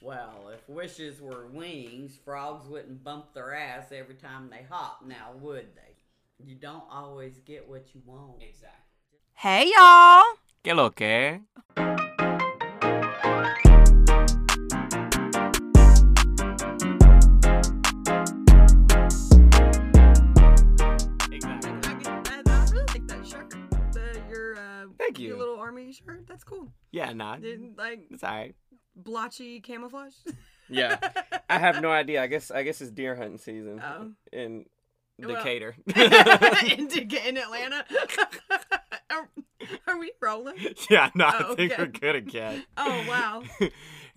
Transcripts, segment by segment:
Well, if wishes were wings, frogs wouldn't bump their ass every time they hop, now would they? You don't always get what you want. Exactly. Hey y'all! ¿Qué lo que? Exactly. I, get- I, I really like that shirt. The, your uh, Thank you. little army shirt. That's cool. Yeah, nah. Did, like It's alright. Blotchy camouflage. Yeah. I have no idea. I guess I guess it's deer hunting season Oh. in Well- Decatur. in, Deca- in Atlanta. are, are we rolling? yeah, no, I Oh, think okay. we're good again. Oh wow.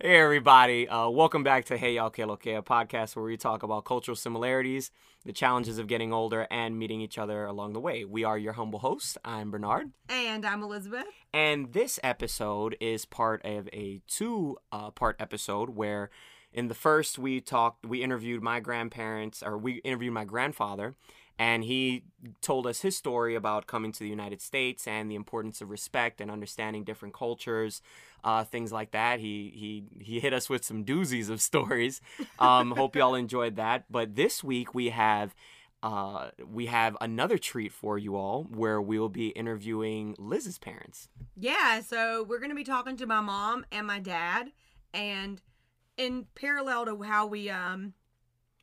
Hey everybody, uh, welcome back to Hey Y'all Que Lo Que, a podcast where we talk about cultural similarities, the challenges of getting older, and meeting each other along the way. We are your humble hosts. I'm Bernard, And I'm Elizabeth. and this episode is part of a two-part episode where, in the first, we talked, we interviewed my grandparents, or we interviewed my grandfather. And he told us his story about coming to the United States and the importance of respect and understanding different cultures, uh, things like that. He he he hit us with some doozies of stories. Um, hope y'all enjoyed that. But this week we have uh, we have another treat for you all, where we will be interviewing Liz's parents. Yeah, so we're gonna be talking to my mom and my dad, and in parallel to how we um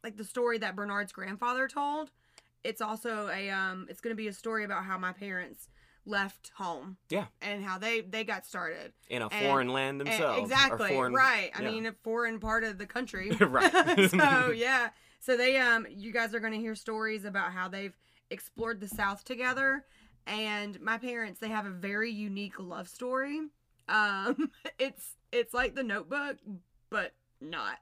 like the story that Bernard's grandfather told, it's also a um it's gonna be a story about how my parents left home. Yeah. And how they they got started. in a And- foreign land themselves. exactly. foreign- right. I yeah. mean, a foreign part of the country. Right. so yeah. So they um you guys are gonna hear stories about how they've explored the South together. And my parents, they have a very unique love story. Um it's it's like the notebook, but not.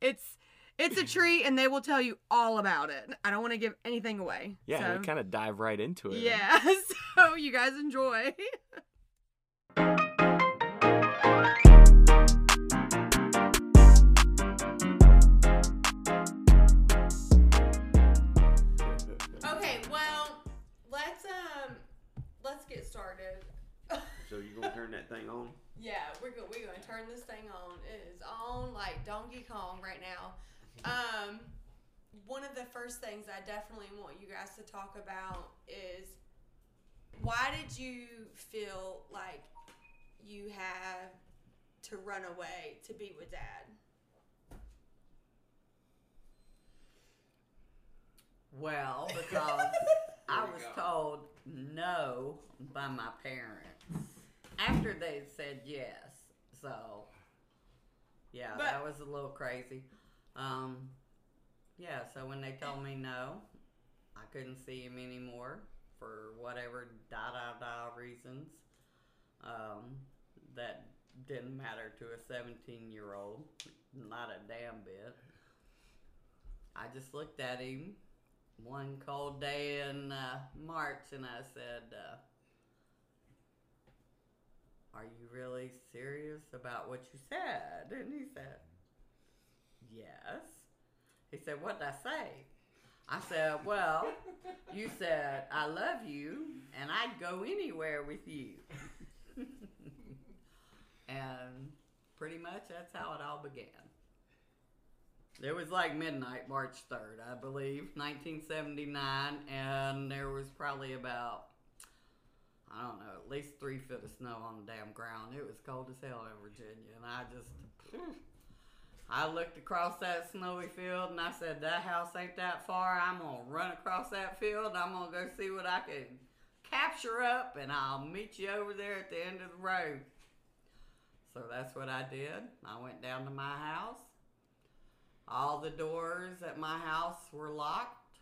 it's it's a treat and they will tell you all about it. I don't want to give anything away. yeah, so, we kind of dive right into it. yeah. So you guys enjoy. Okay, well, let's um let's get started. So you gonna turn that thing on? Yeah, we're go- we're gonna turn this thing on. It is on like Donkey Kong right now. Um, one of the first things I definitely want you guys to talk about is why did you feel like you had to run away to be with Dad? Well, because I was told no by my parents after they said yes. So, yeah, But- that was a little crazy. Um, yeah, so when they told me no, I couldn't see him anymore for whatever da da da reasons. Um, that didn't matter to a 17 year old, not a damn bit. I just looked at him one cold day in uh, March and I said, uh, Are you really serious about what you said? And he said, Yes. He said, What did I say? I said, Well, you said, I love you and I'd go anywhere with you. and pretty much that's how it all began. It was like midnight, March 3rd, I believe, 1979, and there was probably about, I don't know, at least three feet of snow on the damn ground. It was cold as hell in Virginia, and I just, I looked across that snowy field and I said, That house ain't that far. I'm going to run across that field, I'm going to go see what I can capture up, and I'll meet you over there at the end of the road. So that's what I did. I went down to my house. All the doors at my house were locked.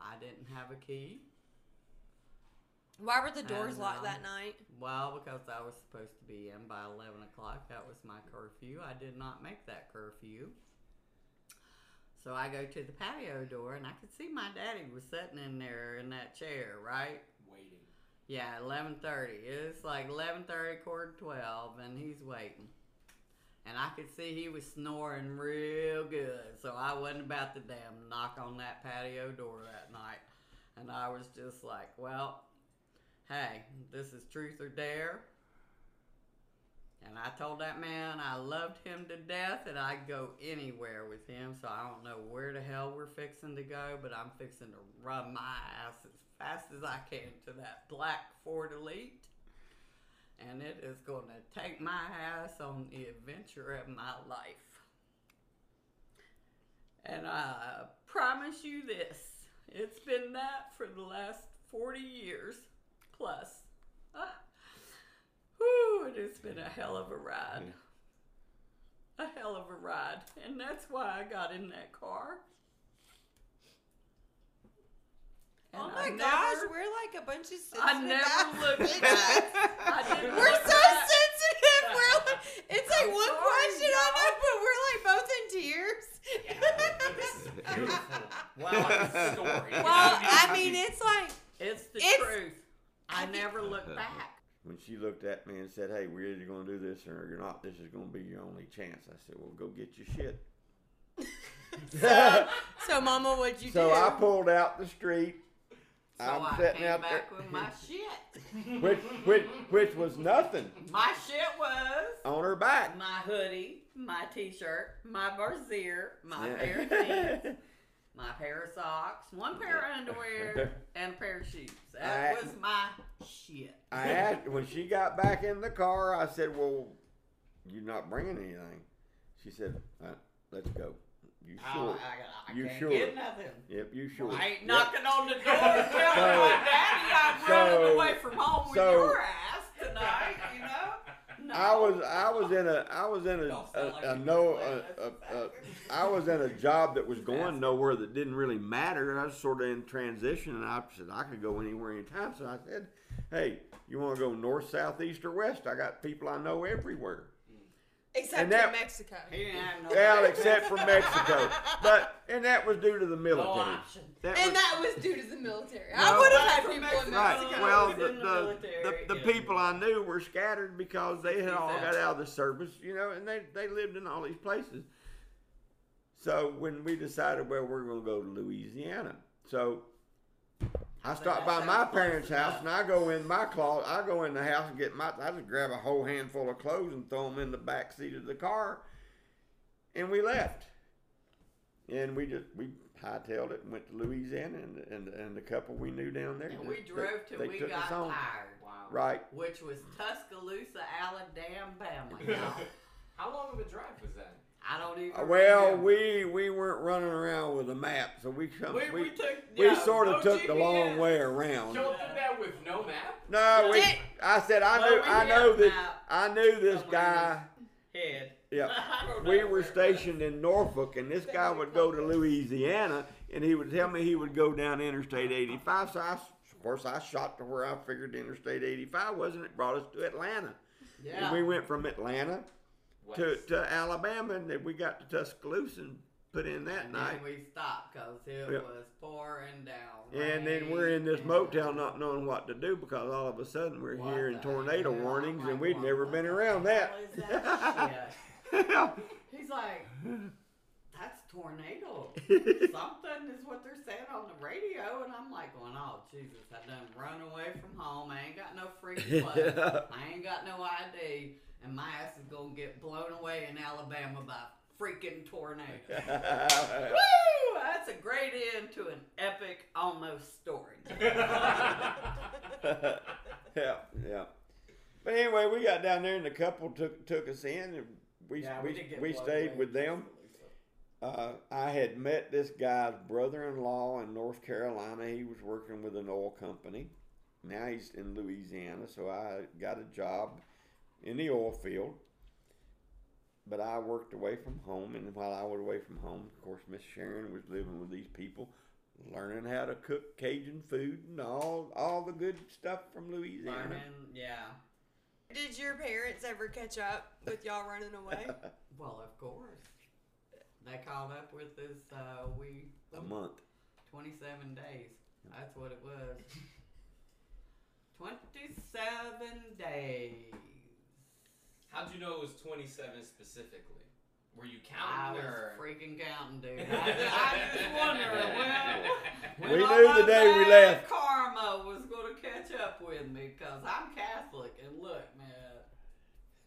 I didn't have a key. Why were the doors And, locked um, that night? Well, because I was supposed to be in by 11 o'clock. That was my curfew. I did not make that curfew. So I go to the patio door and I could see my daddy was sitting in there in that chair, right? Waiting. Yeah, 11:30. It's like 11:30, quarter to 12, and he's waiting. And I could see he was snoring real good, so I wasn't about to damn knock on that patio door that night. And I was just like, well, hey, this is truth or dare. And I told that man I loved him to death and I'd go anywhere with him. So I don't know where the hell we're fixing to go, but I'm fixing to run my ass as fast as I can to that black Ford Elite. And it is going to take my ass on the adventure of my life. And I promise you this it's been that for the last 40 years plus. Ah. Whew, it has been a hell of a ride. A hell of a ride. And that's why I got in that car. And oh I my gosh, never- we're like a bunch of sensitive I never ass looked bitches. back. We're look so back. sensitive. We're like, it's like I'm one sorry, question I know, y'all. but we're like both in tears. this is beautiful. Well, Fucking story. well, I mean, it's like It's the It's- truth. I never look uh-huh. back. When she looked at me and said, "Hey, we're either going to do this or you're not. This is going to be your only chance." I said, "Well, go get your shit." so. So, Mama, what'd you so do? So I pulled out the street. So I'm I sitting came out there, with my shit. which, which, which was nothing My shit was on her back. my hoodie, my t-shirt, my brassiere, my Yeah. pair of jeans, my pair of socks, one pair of underwear, and a pair of shoes. That I- was my shit. I asked when she got back in the car. I said, "Well, you're not bringing anything." She said, uh, "Let's go." You Oh, sure? I, I You can't sure? get nothing. Yep, you sure? I ain't Yep. knocking on the door and telling So- my daddy I'm so- running away from home with so- your ass tonight. You know? No. I was I was in a I was in a, Don't like a, a no a, that. a, a, I was in a job that was going nowhere that didn't really matter and I was sort of in transition and I said I could go anywhere anytime so I said hey you want to go north south east or west I got people I know everywhere Except and that- in Mexico. He didn't have no well except for Mexico but and that was due to the no military option. that And was, that was due to the military. No. I would have Right, had from people in Mexico. Right. Well, the, the the, the, the people I knew were scattered because they had all got out of the service, you know, and they, they lived in all these places. So when we decided, well, we're going to go to Louisiana. So I So stopped by my parents' house and I go in my closet. I go in the house and get my, I just grab a whole handful of clothes and throw them in the back seat of the car. And we left. And we just, we hightailed it and went to Louisiana and, and, and the couple we knew down there. And they- we drove till they we took got tired, Wow. Right. which was Tuscaloosa, Alabama. Now, How long of a drive was that? I don't even. Well, remember. we we weren't running around with a map, so we come, we, we, we took we yeah, sort no of took the long way around. Y'all did that with no map? No, we. I said I Well, knew I know a that map I knew this somewhere guy. Head. Yeah, we were stationed in Norfolk, and this guy would go to Louisiana, and he would tell me he would go down Interstate 85. So I, of course, I shot to where I figured Interstate 85 was, and it brought us to Atlanta. was. And we went from Atlanta to, to Alabama, and then we got to Tuscaloosa and put in that and night. we stopped because it Yeah. was pouring down. And then we're in this motel not knowing what to do because all of a sudden we're What hearing tornado hell? warnings and we'd never been around that. that? He's like, that's tornado. Something is what they're saying on the radio, and I'm like, going, oh Jesus, I done run away from home. I ain't got no free play. I ain't got no ID, and my ass is gonna get blown away in Alabama by a freaking tornado. Woo! That's a great end to an epic almost story. yeah, yeah. But anyway, we got down there and the couple took took us in and we Yeah, we, did get we stayed with them. Uh, I had met this guy's brother-in-law in North Carolina. He was working with an oil company. Now he's in Louisiana, so I got a job in the oil field. But I worked away from home, and while I was away from home, of course, Miss Sharon was living with these people, learning how to cook Cajun food and all all the good stuff from Louisiana. Learning, yeah. Did your parents ever catch up with y'all running away? Well, of course. They called up with us. Uh, we a month. twenty-seven days. That's what it was. Twenty-seven days. How'd you know it was 27 specifically? Were you counting? I counting was or? freaking counting, dude. I, I just wondering when, when We knew the day we left. Karma was going to catch up with me because I'm Catholic, and look, man,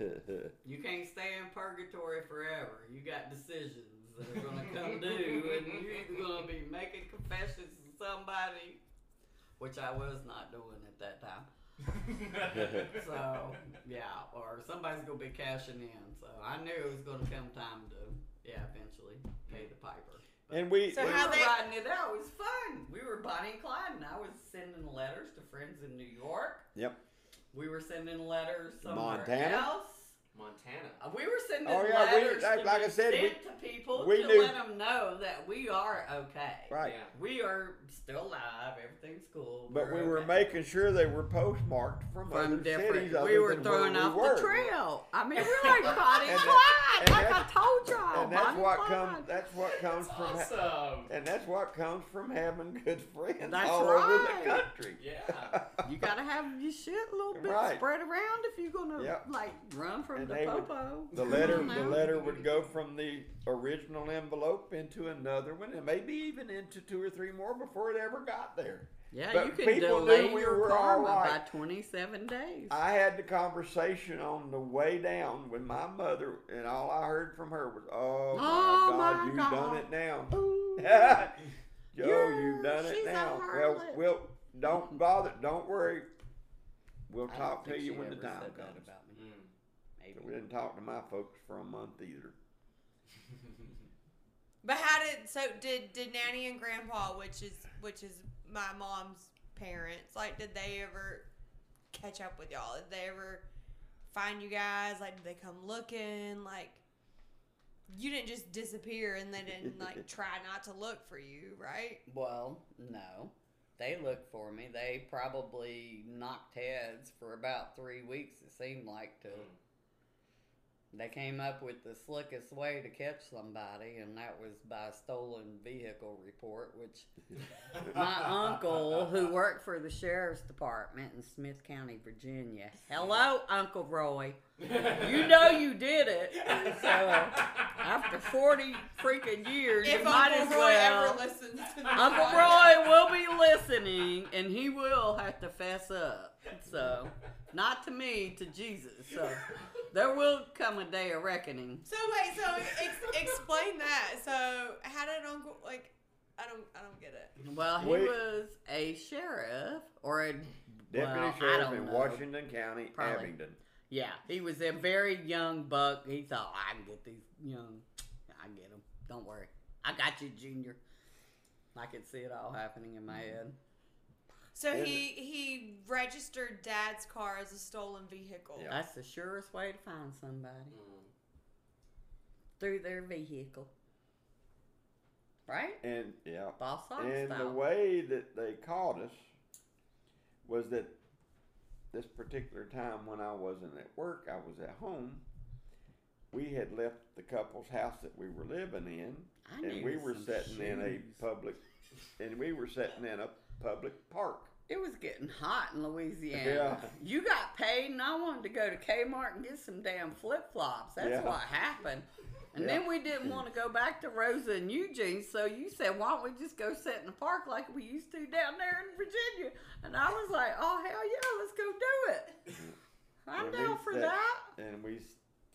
You can't stay in purgatory forever. You got decisions that are gonna come due, and you're either gonna be making confessions to somebody, which I was not doing at that time. So yeah, or somebody's gonna be cashing in. So I knew it was gonna come time to yeah, eventually pay the piper. But and we, So we we how were they- riding it out. It was fun. We were Bonnie and Clyde, and I was sending letters to friends in New York. Yep. We were sending letters somewhere Montana? else. Montana. Uh, We were sending Oh, yeah, we- letters like- to like I said, we- to people we to knew- let them know that we are okay. right. Yeah. We are still alive. Everything's cool. But we're we were okay. making sure they were postmarked from, other different. cities. we were throwing where we off the trail. I mean, we're like Bonnie and And and like I told y'all. And that's what comes. That's what comes That's from. Ha- awesome. and that's what comes from having good friends That's all over the country. Yeah. You gotta have your shit a little bit Right. spread around if you're gonna Yep. like run from And the they would- popo. The letter, the letter would go from the original envelope into another one, and maybe even into two or three more before it ever got there. Yeah, but you can people delay knew we your were karma right. by 27 days. I had the conversation on the way down with my mother, and all I heard from her was, "Oh my Oh, God, my you've God. done it now, Ooh. Joe, Yeah, you've done it now." Well, harlot. we'll don't bother, don't worry. We'll I talk to you when the time said that comes. About me. Maybe. We didn't talk to my folks for a month either. But how did so did did Nanny and Grandpa, which is which is my mom's parents, like did they ever catch up with y'all? Did they ever find you guys? Like did they come looking? Like you didn't just disappear and they didn't like try not to look for you, right? Well, no. They looked for me. They probably knocked heads for about three weeks, it seemed like, to. Hmm. They came up with the slickest way to catch somebody, and that was by a stolen vehicle report, which my uncle, who worked for the sheriff's department in Smyth County, Virginia. Hello, Uncle Roy. You know you did it. So after 40 freaking years, If you might Uncle as Roy well. ever listens to this Uncle podcast. Roy will be listening, and he will have to fess up. So, not to me, to Jesus. So, there will come a day of reckoning. So wait, so ex- explain that. So how did Uncle like? I don't, I don't get it. Well, he Wait. was a sheriff or a Deputy well, I Sheriff don't in know. Washington County, Probably. Abingdon. Yeah, he was a very young buck. He thought oh, I can get these young. I get them. Don't worry, I got you, Junior. I could see it all happening in my mm-hmm. head. So And- he he registered Dad's car as a stolen vehicle. Yeah. That's the surest way to find somebody Mm. through their vehicle, right? And yeah, Boss Hogg and the way that they caught us was that this particular time when I wasn't at work, I was at home. We had left the couple's house that we were living in, I and we were some sitting in a public, and we were sitting in a public park. It was getting hot in Louisiana. Yeah. You got paid, and I wanted to go to Kmart and get some damn flip flops. That's Yeah. what happened. And Yeah. then we didn't want to go back to Rosa and Eugene, so you said, "Why don't we just go sit in the park like we used to down there in Virginia?" And I was like, "Oh hell yeah, let's go do it." Mm-hmm. I'm And down for sat- that. And we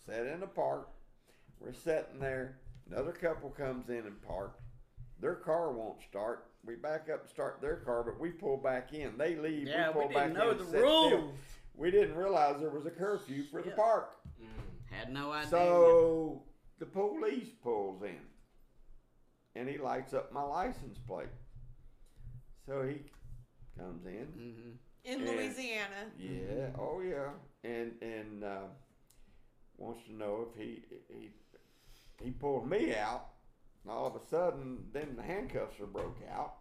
sat in the park. We're sitting there. Another couple comes in and park. Their car won't start. We back up and start their car, but we pull back in. They leave. Yeah, we pull we back didn't know in. the rules. We didn't realize there was a curfew for the park. Mm. Had no idea. So the police pulls in, and he lights up my license plate. So he comes in. hmm In Yeah. Louisiana. Yeah. Oh yeah. And and uh, wants to know if he he he pulled me out. All of a sudden, then the handcuffs are broke out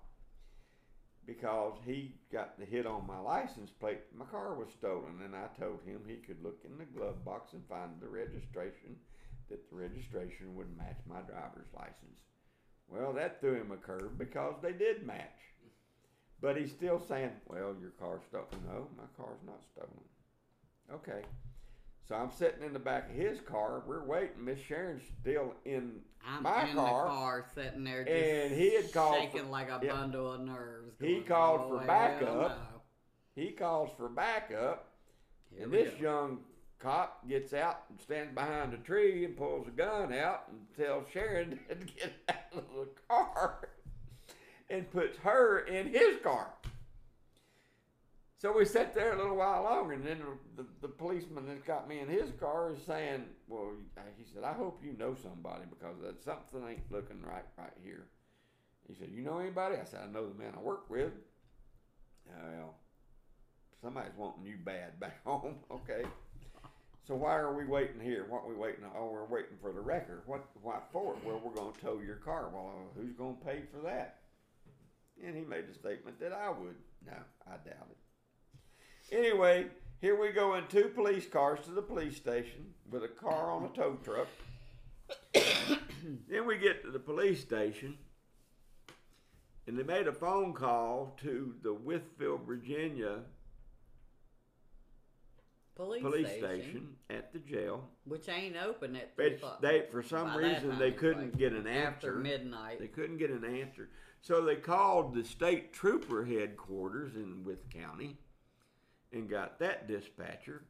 because he got the hit on my license plate. My car was stolen, and I told him he could look in the glove box and find the registration. That the registration would match my driver's license. Well, that threw him a curve because they did match. But he's still saying, "Well, your car's stolen." No, my car's not stolen. Okay. So I'm sitting in the back of his car. We're waiting. Miss Sharon's still in I'm my in car. the car, sitting there, just And he had called shaking for- like a yeah. bundle of nerves. He called "Oh, for backup. no." He calls for backup, Here and this go. young cop gets out and stands behind a tree and pulls a gun out and tells Sharon to get out of the car and puts her in his car. So we sat there a little while longer, and then the, the, the policeman that got me in his car is saying, "Well," he said, "I hope you know somebody because that something ain't looking right right here." He said, "You know anybody?" I said, "I know the man I work with." Well, somebody's wanting you bad back home. Okay. So why are we waiting here? What are we waiting? Oh, we're waiting for the record. What? What for? Well, we're going to tow your car. Well, uh, who's going to pay for that? And he made the statement that I would. No, I doubt it. Anyway, here we go in two police cars to the police station with a car on a tow truck. then we get to the police station, and they made a phone call to the Wytheville, Virginia Police, police station, station at the jail. which ain't open at three o'clock. they, for some By that reason, they couldn't get an after answer. midnight. They couldn't get an answer. So they called the state trooper headquarters in Wythe County and got that dispatcher,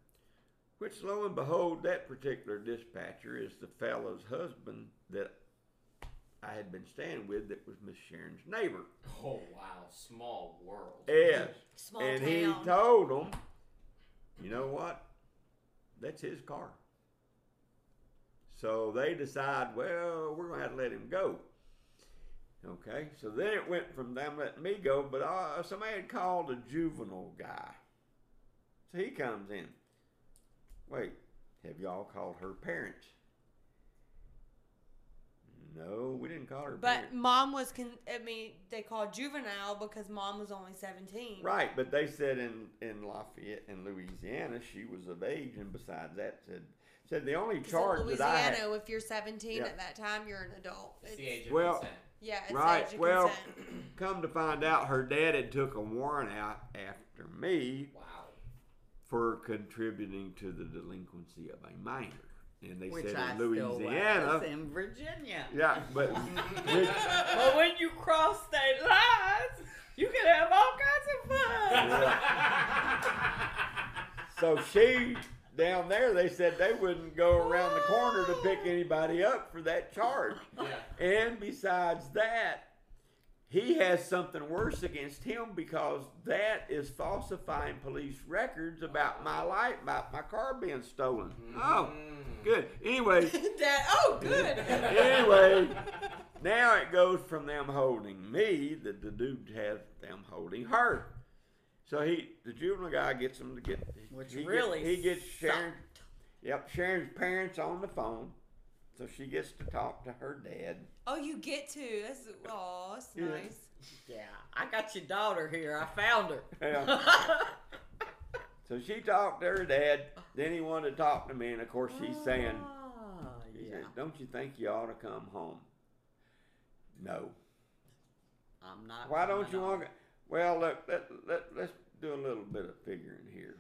which lo and behold, that particular dispatcher is the fellow's husband that I had been staying with that was Miss Sharon's neighbor. Oh wow, small world. Yes. Small and town. he told them, you know what? That's his car. So they decide, well, we're going to have to let him go. Okay, so then it went from them letting me go, but uh, somebody had called a juvenile guy. So he comes in. Wait, have y'all called her parents? No, we didn't call her But parents. mom was, con- I mean, they called juvenile because mom was only 17. Right, but they said in, in Lafayette in Louisiana she was of age, and besides that said said the only 'Cause in charge that I Louisiana, had. if you're 17 Yeah. at that time, you're an adult. It's It's, the age of Well, consent. yeah, it's Right, age of well, consent. come to find out, her dad had took a warrant out after me Wow. For contributing to the delinquency of a minor, and they which said I in still Louisiana. was in Virginia. Yeah, but But when you cross state lines, you can have all kinds of fun. so she down there, they said they wouldn't go around the corner to pick oh. anybody up for that charge. Yeah. And besides that, he has something worse against him because that is falsifying police records about my life, about my car being stolen. Oh, Mm. good. Anyway, Dad, oh, good. anyway, now it goes from them holding me that the dude has them holding her. So he, the juvenile guy, gets him to get. Which he get- really he gets Sharon. Yep, Sharon's parents on the phone, so she gets to talk to her dad. oh, you get to. That's, oh, that's Yeah. nice. Yeah, I got your daughter here. I found her. Yeah. So she talked to her dad. Then he wanted to talk to me, and of course she's saying, Ah, he yeah. says, "Don't you think you ought to come home?" No. I'm not. Why don't you on. want? to Well, look, let, let, let's do a little bit of figuring here.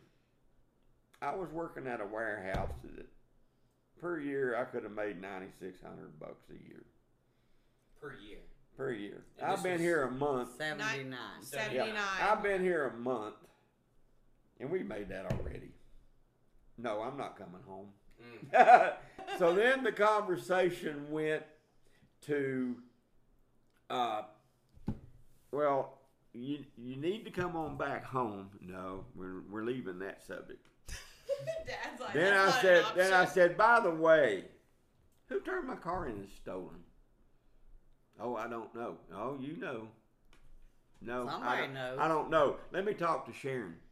I was working at a warehouse that per year I could have made ninety six hundred bucks a year Per year. per year. And I've been here a month. Seventy-nine. Seventy- 79. I've been here a month, and we made that already. No, I'm not coming home. Mm. so then the conversation went to, uh, well, you you need to come on back home. No, we're we're leaving that subject. Dad's like, then I said, then I said, by the way, who turned my car in and stolen? Oh, I don't know. Oh, you know. No, I Somebody don't, knows. I don't know. Let me talk to Sharon.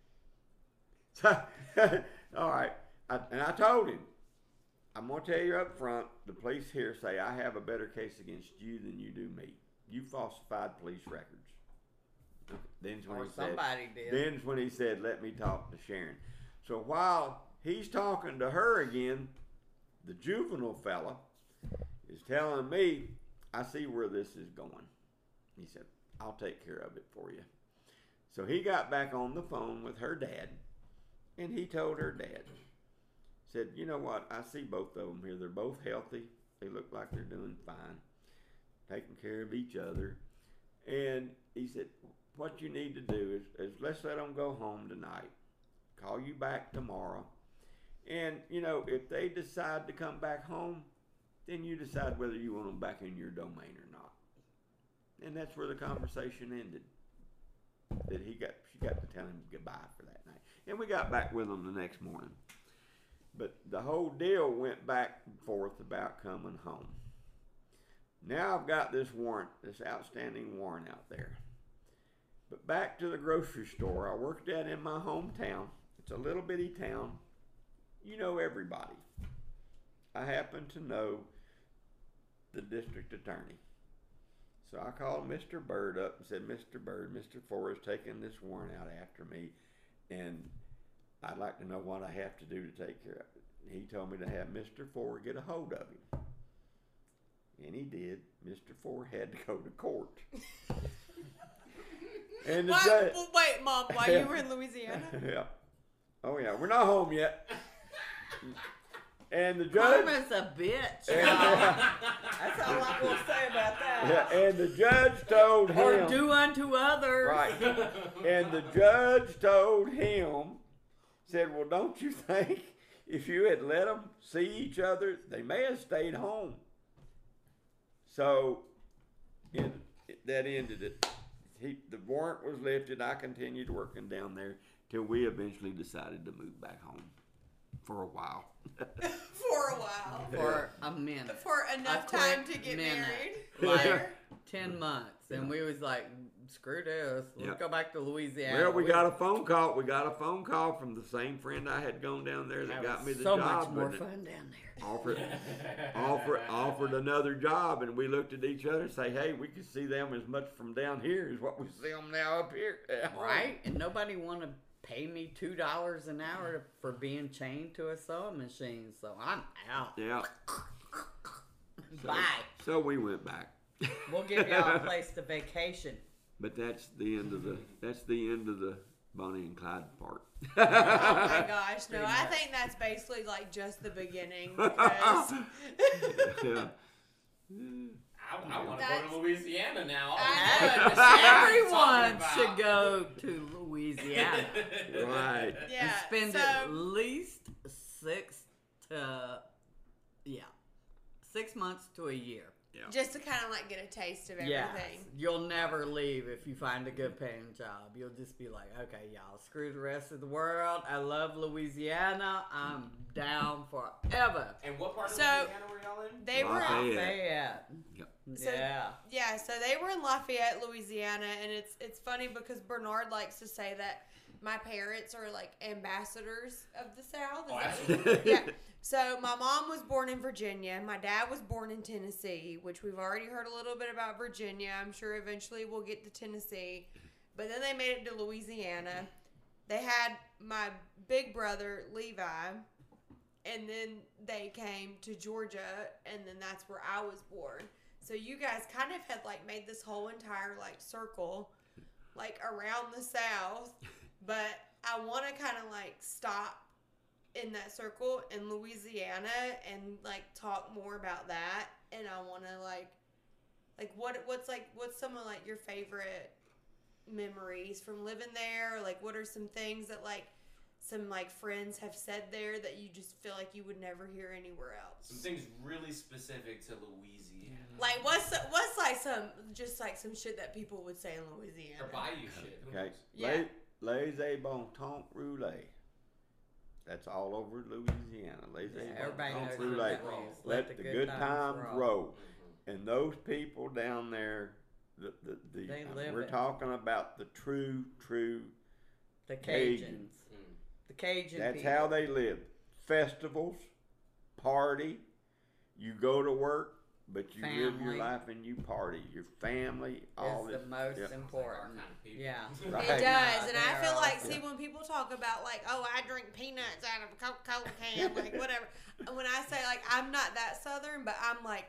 So, all right, I, and I told him, I'm gonna tell you up front. The police here say I have a better case against you than you do me. You falsified police records. Then's when Or he said, somebody did. Then's when he said, "Let me talk to Sharon." So while he's talking to her again, the juvenile fella is telling me, "I see where this is going." He said, "I'll take care of it for you." So he got back on the phone with her dad, and he told her dad, said, "You know what? I see both of them here. They're both healthy. They look like they're doing fine, taking care of each other." And he said, "What you need to do is, is let's let them go home tonight. Call you back tomorrow, And you know, if they decide to come back home, then you decide whether you want them back in your domain or not. And that's where the conversation ended. That he got, she got to tell him goodbye for that night, and we got back with them the next morning. But the whole deal went back and forth about coming home. Now I've got this warrant, this outstanding warrant out there. But back to the grocery store I worked at in my hometown. It's a little bitty town. You know everybody. I happen to know the district attorney. So I called Mr. Bird up and said, Mr. Bird, Mr. Forrest taking this warrant out after me, and I'd like to know what I have to do to take care of it. He told me to have Mr. Ford get a hold of him. And he did. Mr. Ford had to go to court. and the Why, judge, wait, mom, while you were in Louisiana? yeah. Oh yeah, we're not home yet. And the judge, Karma's a bitch. and, That's all I'm gonna say about that. yeah, and the judge told him, Or do unto others. right? And the judge told him, said, "Well, don't you think if you had let them see each other, they may have stayed home?" So, in, that ended it. He, the warrant was lifted. I continued working down there till we eventually decided to move back home for a while. For a while. For a minute. For enough A time to get minute. married. Like ten months. And we was like, screw this. Let's Yep. go back to Louisiana. Well, we got a phone call. We got a phone call from the same friend I had gone down there that, That got me the so job. much more fun down there. Offered, offered, offered another job, and we looked at each other and say, "Hey, we can see them as much from down here as what we see them now up here." Right? And nobody want to pay me two dollars an hour for being chained to a sewing machine. So I'm out. Yeah. So, Bye. So we went back. We'll give y'all a place to vacation. But that's the end of the. That's the end of the Bonnie and Clyde part. Oh my gosh, no! I think that's basically like just the beginning because yeah. I, I want to go to Louisiana now. I Everyone should go to Louisiana Right. and spend so, at least six to yeah six months to a year. Just to kind of like get a taste of everything. Yes, everything. you'll never leave if you find a good paying job. You'll just be like, okay, y'all, screw the rest of the world. I love Louisiana. I'm down forever. And what part of So- Louisiana were y'all in? They were Lafayette. Lafayette. Yep. So- yeah. Yeah, so they were in Lafayette, Louisiana, and it's it's funny because Bernard likes to say that my parents are like ambassadors of the South. Is Oh, absolutely. yeah. So my mom was born in Virginia. My dad was born in Tennessee, which we've already heard a little bit about Virginia. I'm sure eventually we'll get to Tennessee. But then they made it to Louisiana. They had my big brother Levi, and then they came to Georgia, and then that's where I was born. So you guys kind of had like made this whole entire like circle, like around the South. But I want to kind of like stop in that circle in Louisiana and like talk more about that. And I want to like, like what what's like what's some of like your favorite memories from living there? Like what are some things that like some like friends have said there that you just feel like you would never hear anywhere else? Some things really specific to Louisiana. Like what's what's like some just like some shit that people would say in Louisiana? Or bayou shit. Who Okay. Yeah. Les, les bon temps roulé. That's all over Louisiana. Les Yeah, bon everybody temps knows what roulé. that means. Let, the, good, times roll. roll. And those people down there, the the, the They uh, live we're it. talking about the true true. The Cajuns. Cajuns. Mm. The Cajun That's people. how they live. Festivals, party. You go to work, but you live your Family. life and you party. Your family, all is this. the most yeah. Sounds like our important. kind of people. Yeah. Right. It does, and I feel like see when people talk about like, oh, I drink peanuts out of a Coca Cola can, like whatever. when I say like I'm not that southern, but I'm like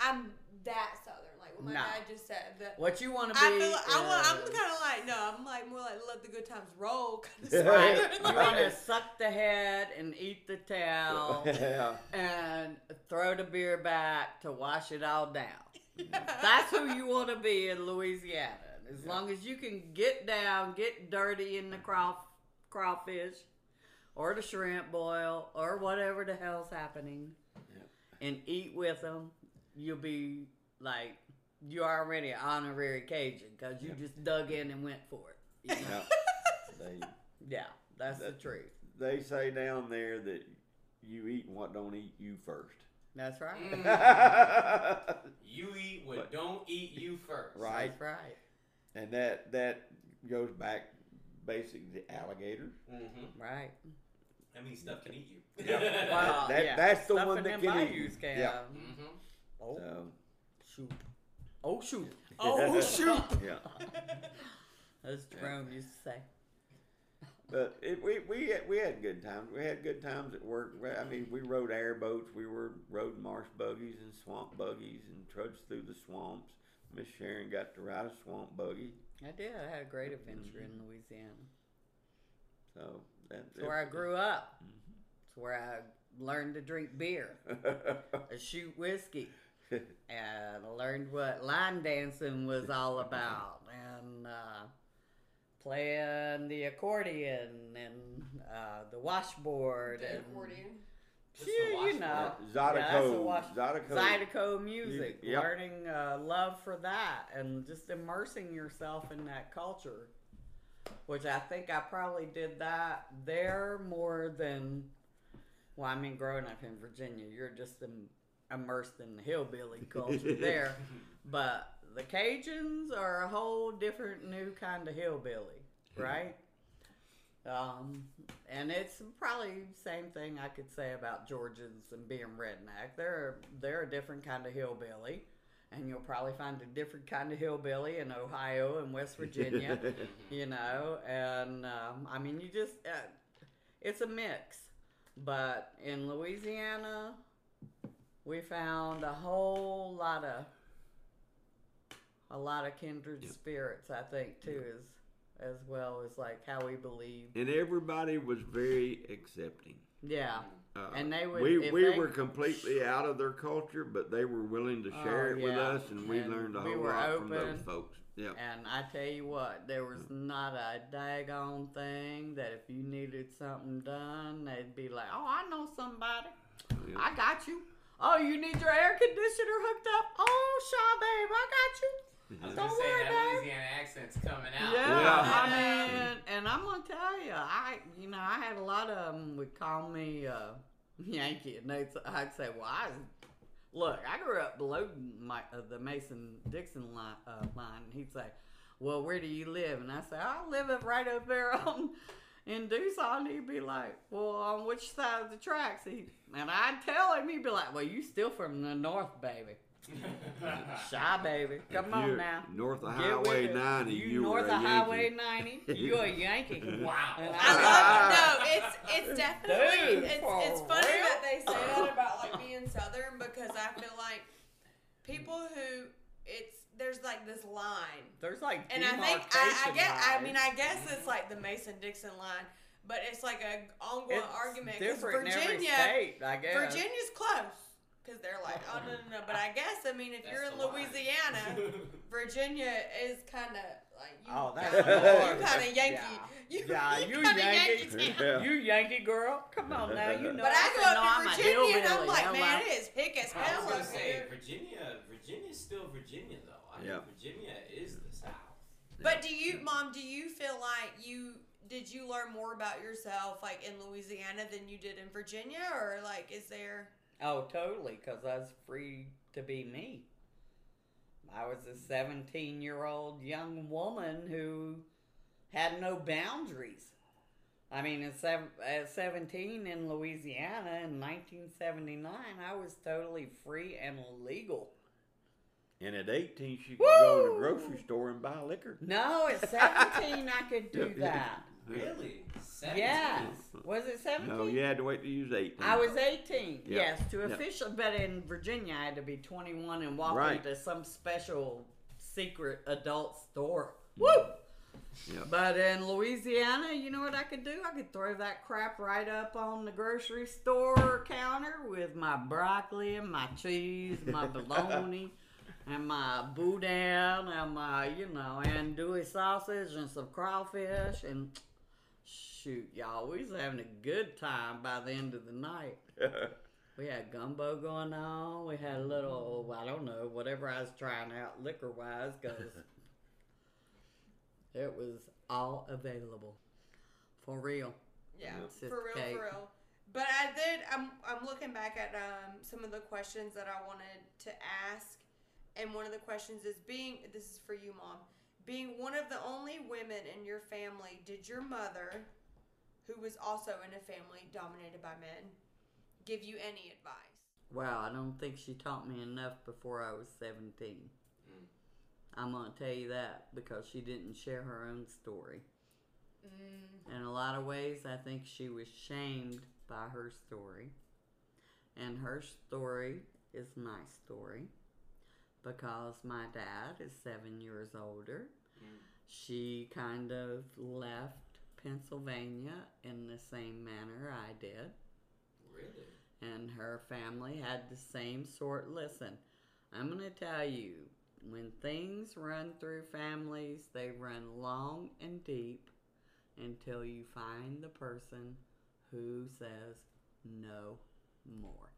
I'm that southern, like what my No. dad just said. That What you want to be? I feel like, I want, I'm is- kind of like no, I'm like more like let the good times roll kind of Right. You want to suck the head and eat the tail yeah. and throw the beer back to wash it all down. That's who you want to be in Louisiana. As long as you can get down, get dirty in the craw, crawfish, or the shrimp boil or whatever the hell's happening, and eat with them, you'll be like you're already an honorary Cajun because you just dug in and went for it. you know? Yeah. they yeah, that's the truth. they say down there that you eat what don't eat you first. That's right. and You eat what But- don't eat you first. Right. That's right. And that that goes back basically to alligators. Mm-hmm. Right. That means stuff can eat you. Yeah. Well, that- yeah, that's the stuff one that can eat you. can. Yeah. hmm Oh So, shoot. Oh shoot. Oh shoot. yeah. As Jerome used to say. But it, we we had, we had good times. We had good times at work. I mean, we rode airboats. We were rode marsh buggies and swamp buggies and trudged through the swamps. Miss Sharon got to ride a swamp buggy. I did. I had a great mm-hmm. adventure in Louisiana. So that's where I grew up. Mm-hmm. It's where I learned to drink beer, and shoot whiskey, and learned what line dancing was all about, and uh, playing the accordion and uh, the washboard The and accordion. What's the Yeah, you know. Zydeco, Yeah, wash- Zydeco. Zydeco music, Music, yep. learning uh, love for that, and just immersing yourself in that culture. Which I think I probably did that there more than. Well, I mean, growing up in Virginia, you're just im- immersed in the hillbilly culture there. But the Cajuns are a whole different new kind of hillbilly, right? Um, and it's probably the same thing I could say about Georgians and being redneck. They're they're a different kind of hillbilly, and you'll probably find a different kind of hillbilly in Ohio and West Virginia. you know, and um, I mean, you just uh, it's a mix. But in Louisiana, we found a whole lot of a lot of kindred spirits. I think too, as as well as like how we believe. and everybody was very accepting. Yeah, Uh, And they would- We we they- were completely out of their culture, but they were willing to share Oh, it with us, and we And learned a whole were lot from those folks. Yeah. and I tell you what, there was not a daggone thing that if you needed something done, they'd be like, "Oh, I know somebody. Yeah. I got you. Oh, you need your air conditioner hooked up. Oh, Shaw, babe, I got you." I was Don't gonna say worry, that babe. Louisiana accent's coming out. Yeah, Yeah. I mean, and I'm gonna tell you, I, you know, I had a lot of them would call me uh, Yankee, and they'd, I'd say, well, I look, I grew up below my uh, the Mason Dixon line, uh, line, and he'd say, well, where do you live? And I say, I live up right up there on in Duson. He'd be like, well, on which side of the tracks? He, and I'd tell him, he'd be like, well, you still from the north, baby. Shy, baby. Come If on you're now. North of Get Highway 90, You, you, north a of Yankee. Highway 90, you a Yankee. wow. And I love it. no, it's it's definitely Dude, it's it's funny real? that they say that about like being southern because I feel like people who it's there's like this line. There's like And I think I, I get I mean I guess it's like the Mason Dixon line, but it's like a ongoing It's argument because different in every Virginia state, I guess. Virginia's close because they're like oh no no no, but I guess I mean if That's you're in. Louisiana, Virginia is kind of like you Oh, that's kinda, you kind of Yankee. Yeah. You, Yeah, you, you kind of Yankee. Yankee. Yeah. You Yankee girl, come on now, you know. But I said, go no, up I'm to a Virginia and I'm hillbilly, like, hello. man, it is hick as I hell was gonna up say here. Virginia. Virginia's still Virginia though. I Yeah. mean, Virginia is the South. But do you, mom? Do you feel like you did you learn more about yourself like in Louisiana than you did in Virginia, or like is there? Oh, totally, because I was free to be me. I was a 17 year old young woman who had no boundaries. I mean, at, sev- at 17 in Louisiana in 1979, I was totally free and legal. And at 18, she could go to the grocery store and buy liquor. No, at 17, I could do that. Really? 17? Yes. Was it 17? No, you had to wait till you was 18. I was 18. Yeah. Yes, to Yeah. official, but in Virginia, I had to be 21 and walk Right. into some special secret adult store. Woo! Yeah. But in Louisiana, you know what I could do? I could throw that crap right up on the grocery store counter with my broccoli and my cheese, my bologna, and my boudin, and my, you know, andouille sausage and some crawfish and shoot, y'all, we was having a good time by the end of the night. We had gumbo going on. We had a little, I don't know, whatever I was trying out liquor wise, because it was all available. For real. Yeah, Sister for real, Kate. for real. But I did. I'm I'm looking back at um, some of the questions that I wanted to ask, and one of the questions is being. This is for you, mom. Being one of the only women in your family, did your mother, who was also in a family dominated by men, give you any advice? Wow, I don't think she taught me enough before I was 17. Mm. I'm going to tell you that because she didn't share her own story. Mm, In a lot of ways, I think she was shamed by her story. And her story is my story because my dad is seven years older. Mm. She kind of left Pennsylvania in the same manner I did. Really? and her family had the same sort. Listen, I'm going to tell you, when things run through families, they run long and deep until you find the person who says no more.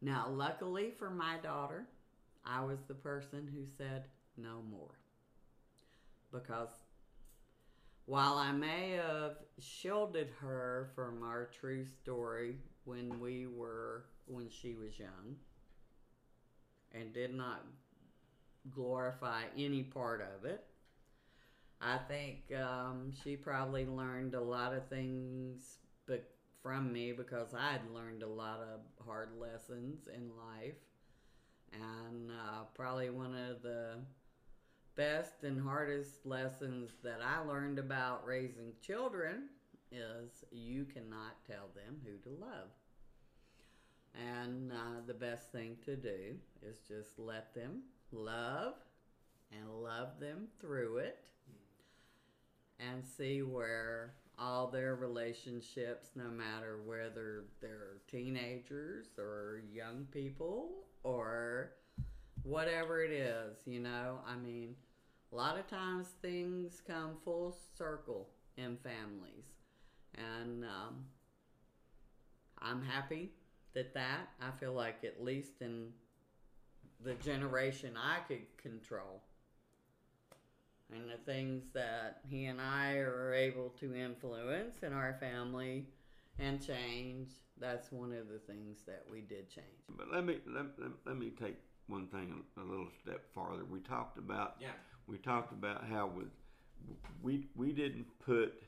Now, luckily for my daughter, I was the person who said no more. Because while I may have shielded her from our true story when we were when she was young and did not glorify any part of it, I think um, she probably learned a lot of things but from me because I'd learned a lot of hard lessons in life. And uh, probably one of the best and hardest lessons that I learned about raising children is you cannot tell them who to love. And uh, the best thing to do is just let them love and love them through it and see where all their relationships, no matter whether they're teenagers or young people or whatever it is, you know, I mean, a lot of times things come full circle in families. And um, I'm happy that that, I feel like at least in the generation I could control and the things that he and I are able to influence in our family and change, that's one of the things that we did change. But let me let, let, let me take one thing a, a little step farther. We talked about Yeah. we talked about how with we we didn't put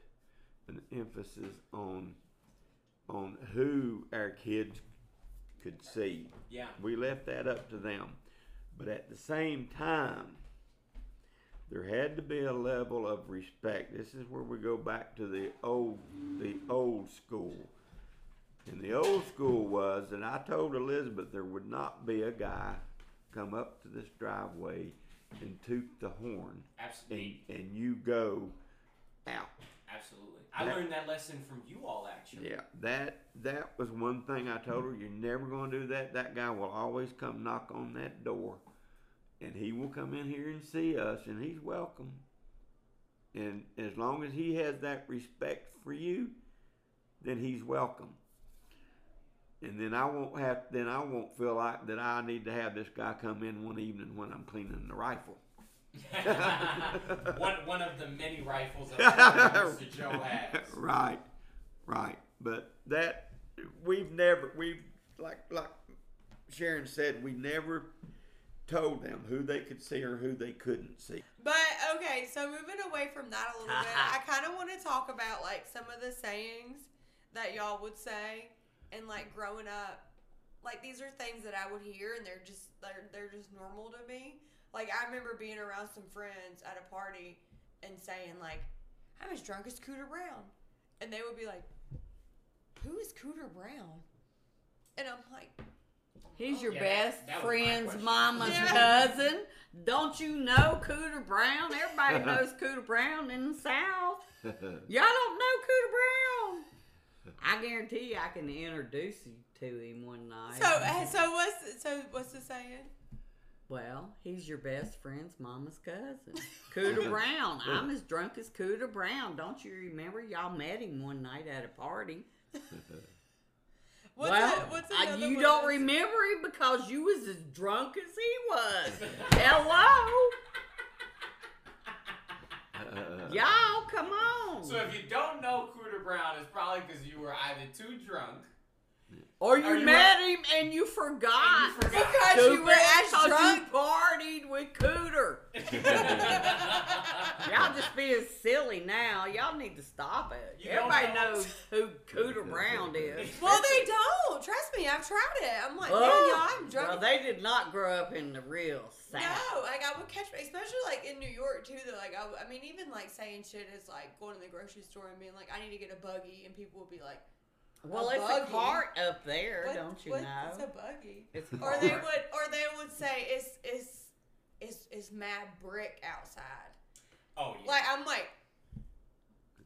an emphasis on on who our kids could see. Yeah. We left that up to them. But at the same time, there had to be a level of respect. This is where we go back to the old the old school. And the old school was that I told Elizabeth there would not be a guy come up to this driveway and toot the horn Absolutely. and, and you go out. Absolutely. I That- learned that lesson from you all, actually. Yeah, that that was one thing I told her. You're never going to do that. That guy will always come knock on that door, and he will come in here and see us, and he's welcome. And as long as he has that respect for you, then he's welcome. And then I won't have. Then I won't feel like that I need to have this guy come in one evening when I'm cleaning the rifle. one, one of the many rifles that Mr. Joe has. right, right. But that we've never we've like like Sharon said we never told them who they could see or who they couldn't see. But okay, so moving away from that a little bit, I kind of want to talk about like some of the sayings that y'all would say, and like growing up, like these are things that I would hear, and they're just they're they're just normal to me. Like I remember being around some friends at a party and saying like, "I'm as drunk as Cooter Brown," and they would be like, "Who is Cooter Brown?" And I'm like, He's your oh. Yeah, best that was my friend's question. mama's Yeah. cousin. Don't you know Cooter Brown? Everybody knows Cooter Brown in the South. Y'all don't know Cooter Brown. I guarantee you I can introduce you to him one night. so uh, so what's so what's the saying? Well, he's your best friend's mama's cousin, Cooter Brown. I'm as drunk as Cooter Brown. Don't you remember? Y'all met him one night at a party. What's well, a- what's I- you one don't remember him because you was as drunk as he was. Hello, y'all, come on. So if you don't know Cooter Brown, it's probably because you were either too drunk. or you you met him and you forgot. And you forgot. Because you were Stupid, as 'cause drunk. You partied with Cooter. Y'all just being silly now. Y'all need to stop it. You Everybody know. knows who Cooter Brown is. Well, they don't. Trust me, I've tried it. I'm like, Oh, man, y'all, I'm drunk. Well, they did not grow up in the real South. No, like I would catch, especially like in New York too. Though, like I, I mean, even like saying shit is like going to the grocery store and being like, I need to get a buggy, and people would be like, Well, A it's a cart up there, what, don't you what- know? It's a buggy? It's a Or they would, or they would say, it's it's it's it's mad brick outside. Oh yeah. Like I'm like,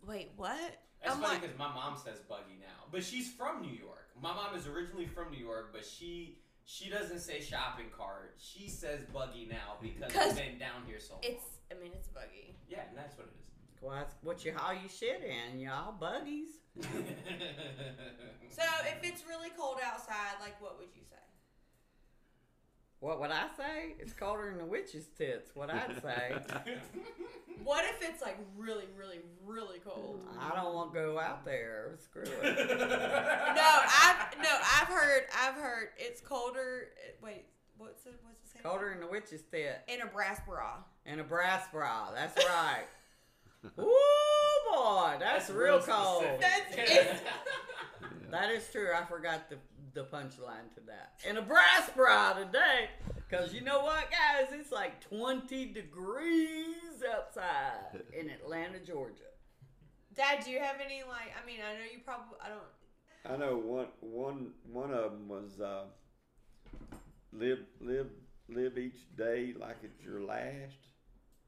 wait, what? That's I'm funny like, because my mom says buggy now, but she's from New York. My mom is originally from New York, but she she doesn't say shopping cart. She says buggy now because we've been down here so long. it's. I mean, it's buggy. yeah, and that's what it is. Well, that's what you haul your shit in, y'all. Buggies. So if it's really cold outside, like, what would you say? What would I say? It's colder than the witch's tits. What I'd say. What if it's like really, really, really cold? I don't want to go out there. Screw it. No, I've no, I've heard, I've heard it's colder. Wait, what's it? What's it say? Colder in the witch's tit. in a brass bra. In a brass bra. That's right. Ooh, boy. That's, real cold. That's- That is true. I forgot the, the punchline to that. And a brass bra today. Because you know what, guys? It's like 20 degrees outside in Atlanta, Georgia. Dad, do you have any like? I mean, I know you probably. I don't. I know one one one of them was uh, live live live each day like it's your last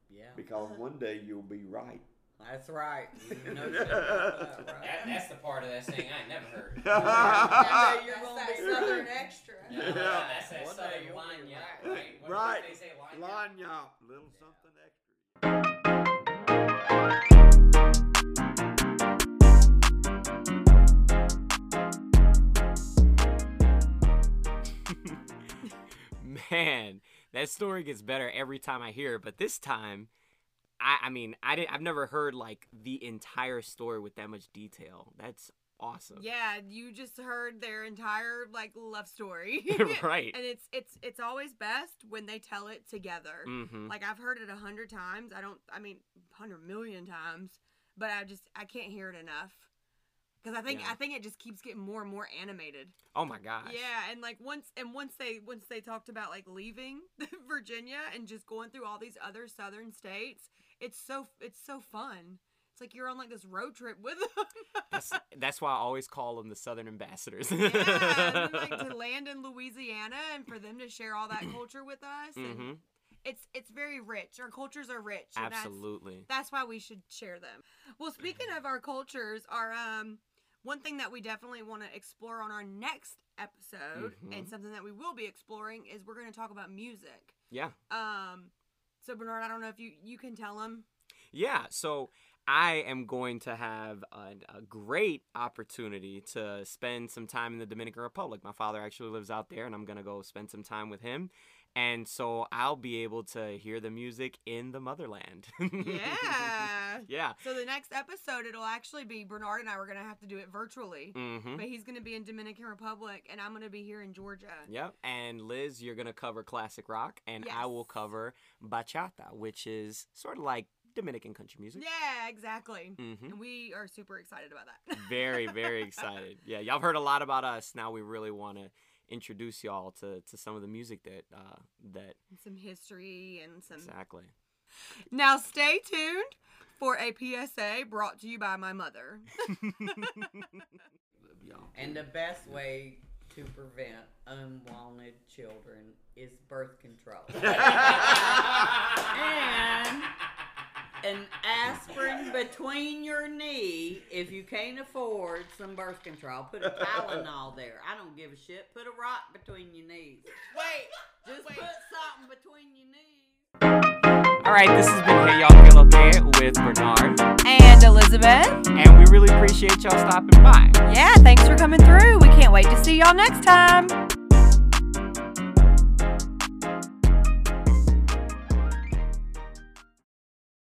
Yeah. because one day you'll be right. That's right. No shit that, That, that's the part of that saying I ain't never heard. You're That's gonna that be southern extra. Yeah, Yeah. That's that One southern you'll line yap, right. right? What Right. They say line yap. Line yop, little something extra. Man, that story gets better every time I hear it, but this time I I mean, I didn't I've never heard like the entire story with that much detail. That's awesome. Yeah, you just heard their entire like love story. right. And it's it's it's always best when they tell it together. Mhm. Like I've heard it a hundred times. I don't. I mean, hundred million times. But I just I can't hear it enough. Because I think Yeah. I think it just keeps getting more and more animated. Oh my gosh. Yeah, and like once and once they once they talked about like leaving Virginia and just going through all these other southern states, it's so it's so fun. It's like you're on like this road trip with them. That's that's why I always call them the Southern ambassadors. yeah, and like to land in Louisiana and for them to share all that culture with us. And Mhm. It's it's very rich. Our cultures are rich. and that's- Absolutely. That's why we should share them. Well, speaking of our cultures, our um one thing that we definitely want to explore on our next episode and Mhm. something that we will be exploring is we're going to talk about music. Yeah. Um so Bernard, I don't know if you you can tell him. Yeah, so I am going to have a, a great opportunity to spend some time in the Dominican Republic. My father actually lives out there, and I'm going to go spend some time with him. And so I'll be able to hear the music in the motherland. Yeah. yeah. So the next episode it'll actually be Bernard and I We're going to have to do it virtually. Mm-hmm. But he's going to be in Dominican Republic and I'm going to be here in Georgia. Yep. And Liz, you're going to cover classic rock, and I will cover bachata, which is sort of like Dominican country music. Yeah, exactly. Mm-hmm. And we are super excited about that. very very excited yeah y'all heard a lot about us now we really want to introduce y'all to, to some of the music that uh that some history and some exactly Now stay tuned for a PSA brought to you by my mother. And the best way to prevent unwanted children is birth control. and an aspirin between your knee if you can't afford some birth control. Put a Tylenol there. I don't give a shit. Put a rock between your knees. Wait, Just Wait. put something between your knees. All right, this has been Hey Y'all Que Lo Que with Bernard, And Elizabeth. and we really appreciate y'all stopping by. Yeah, thanks for coming through. We can't wait to see y'all next time.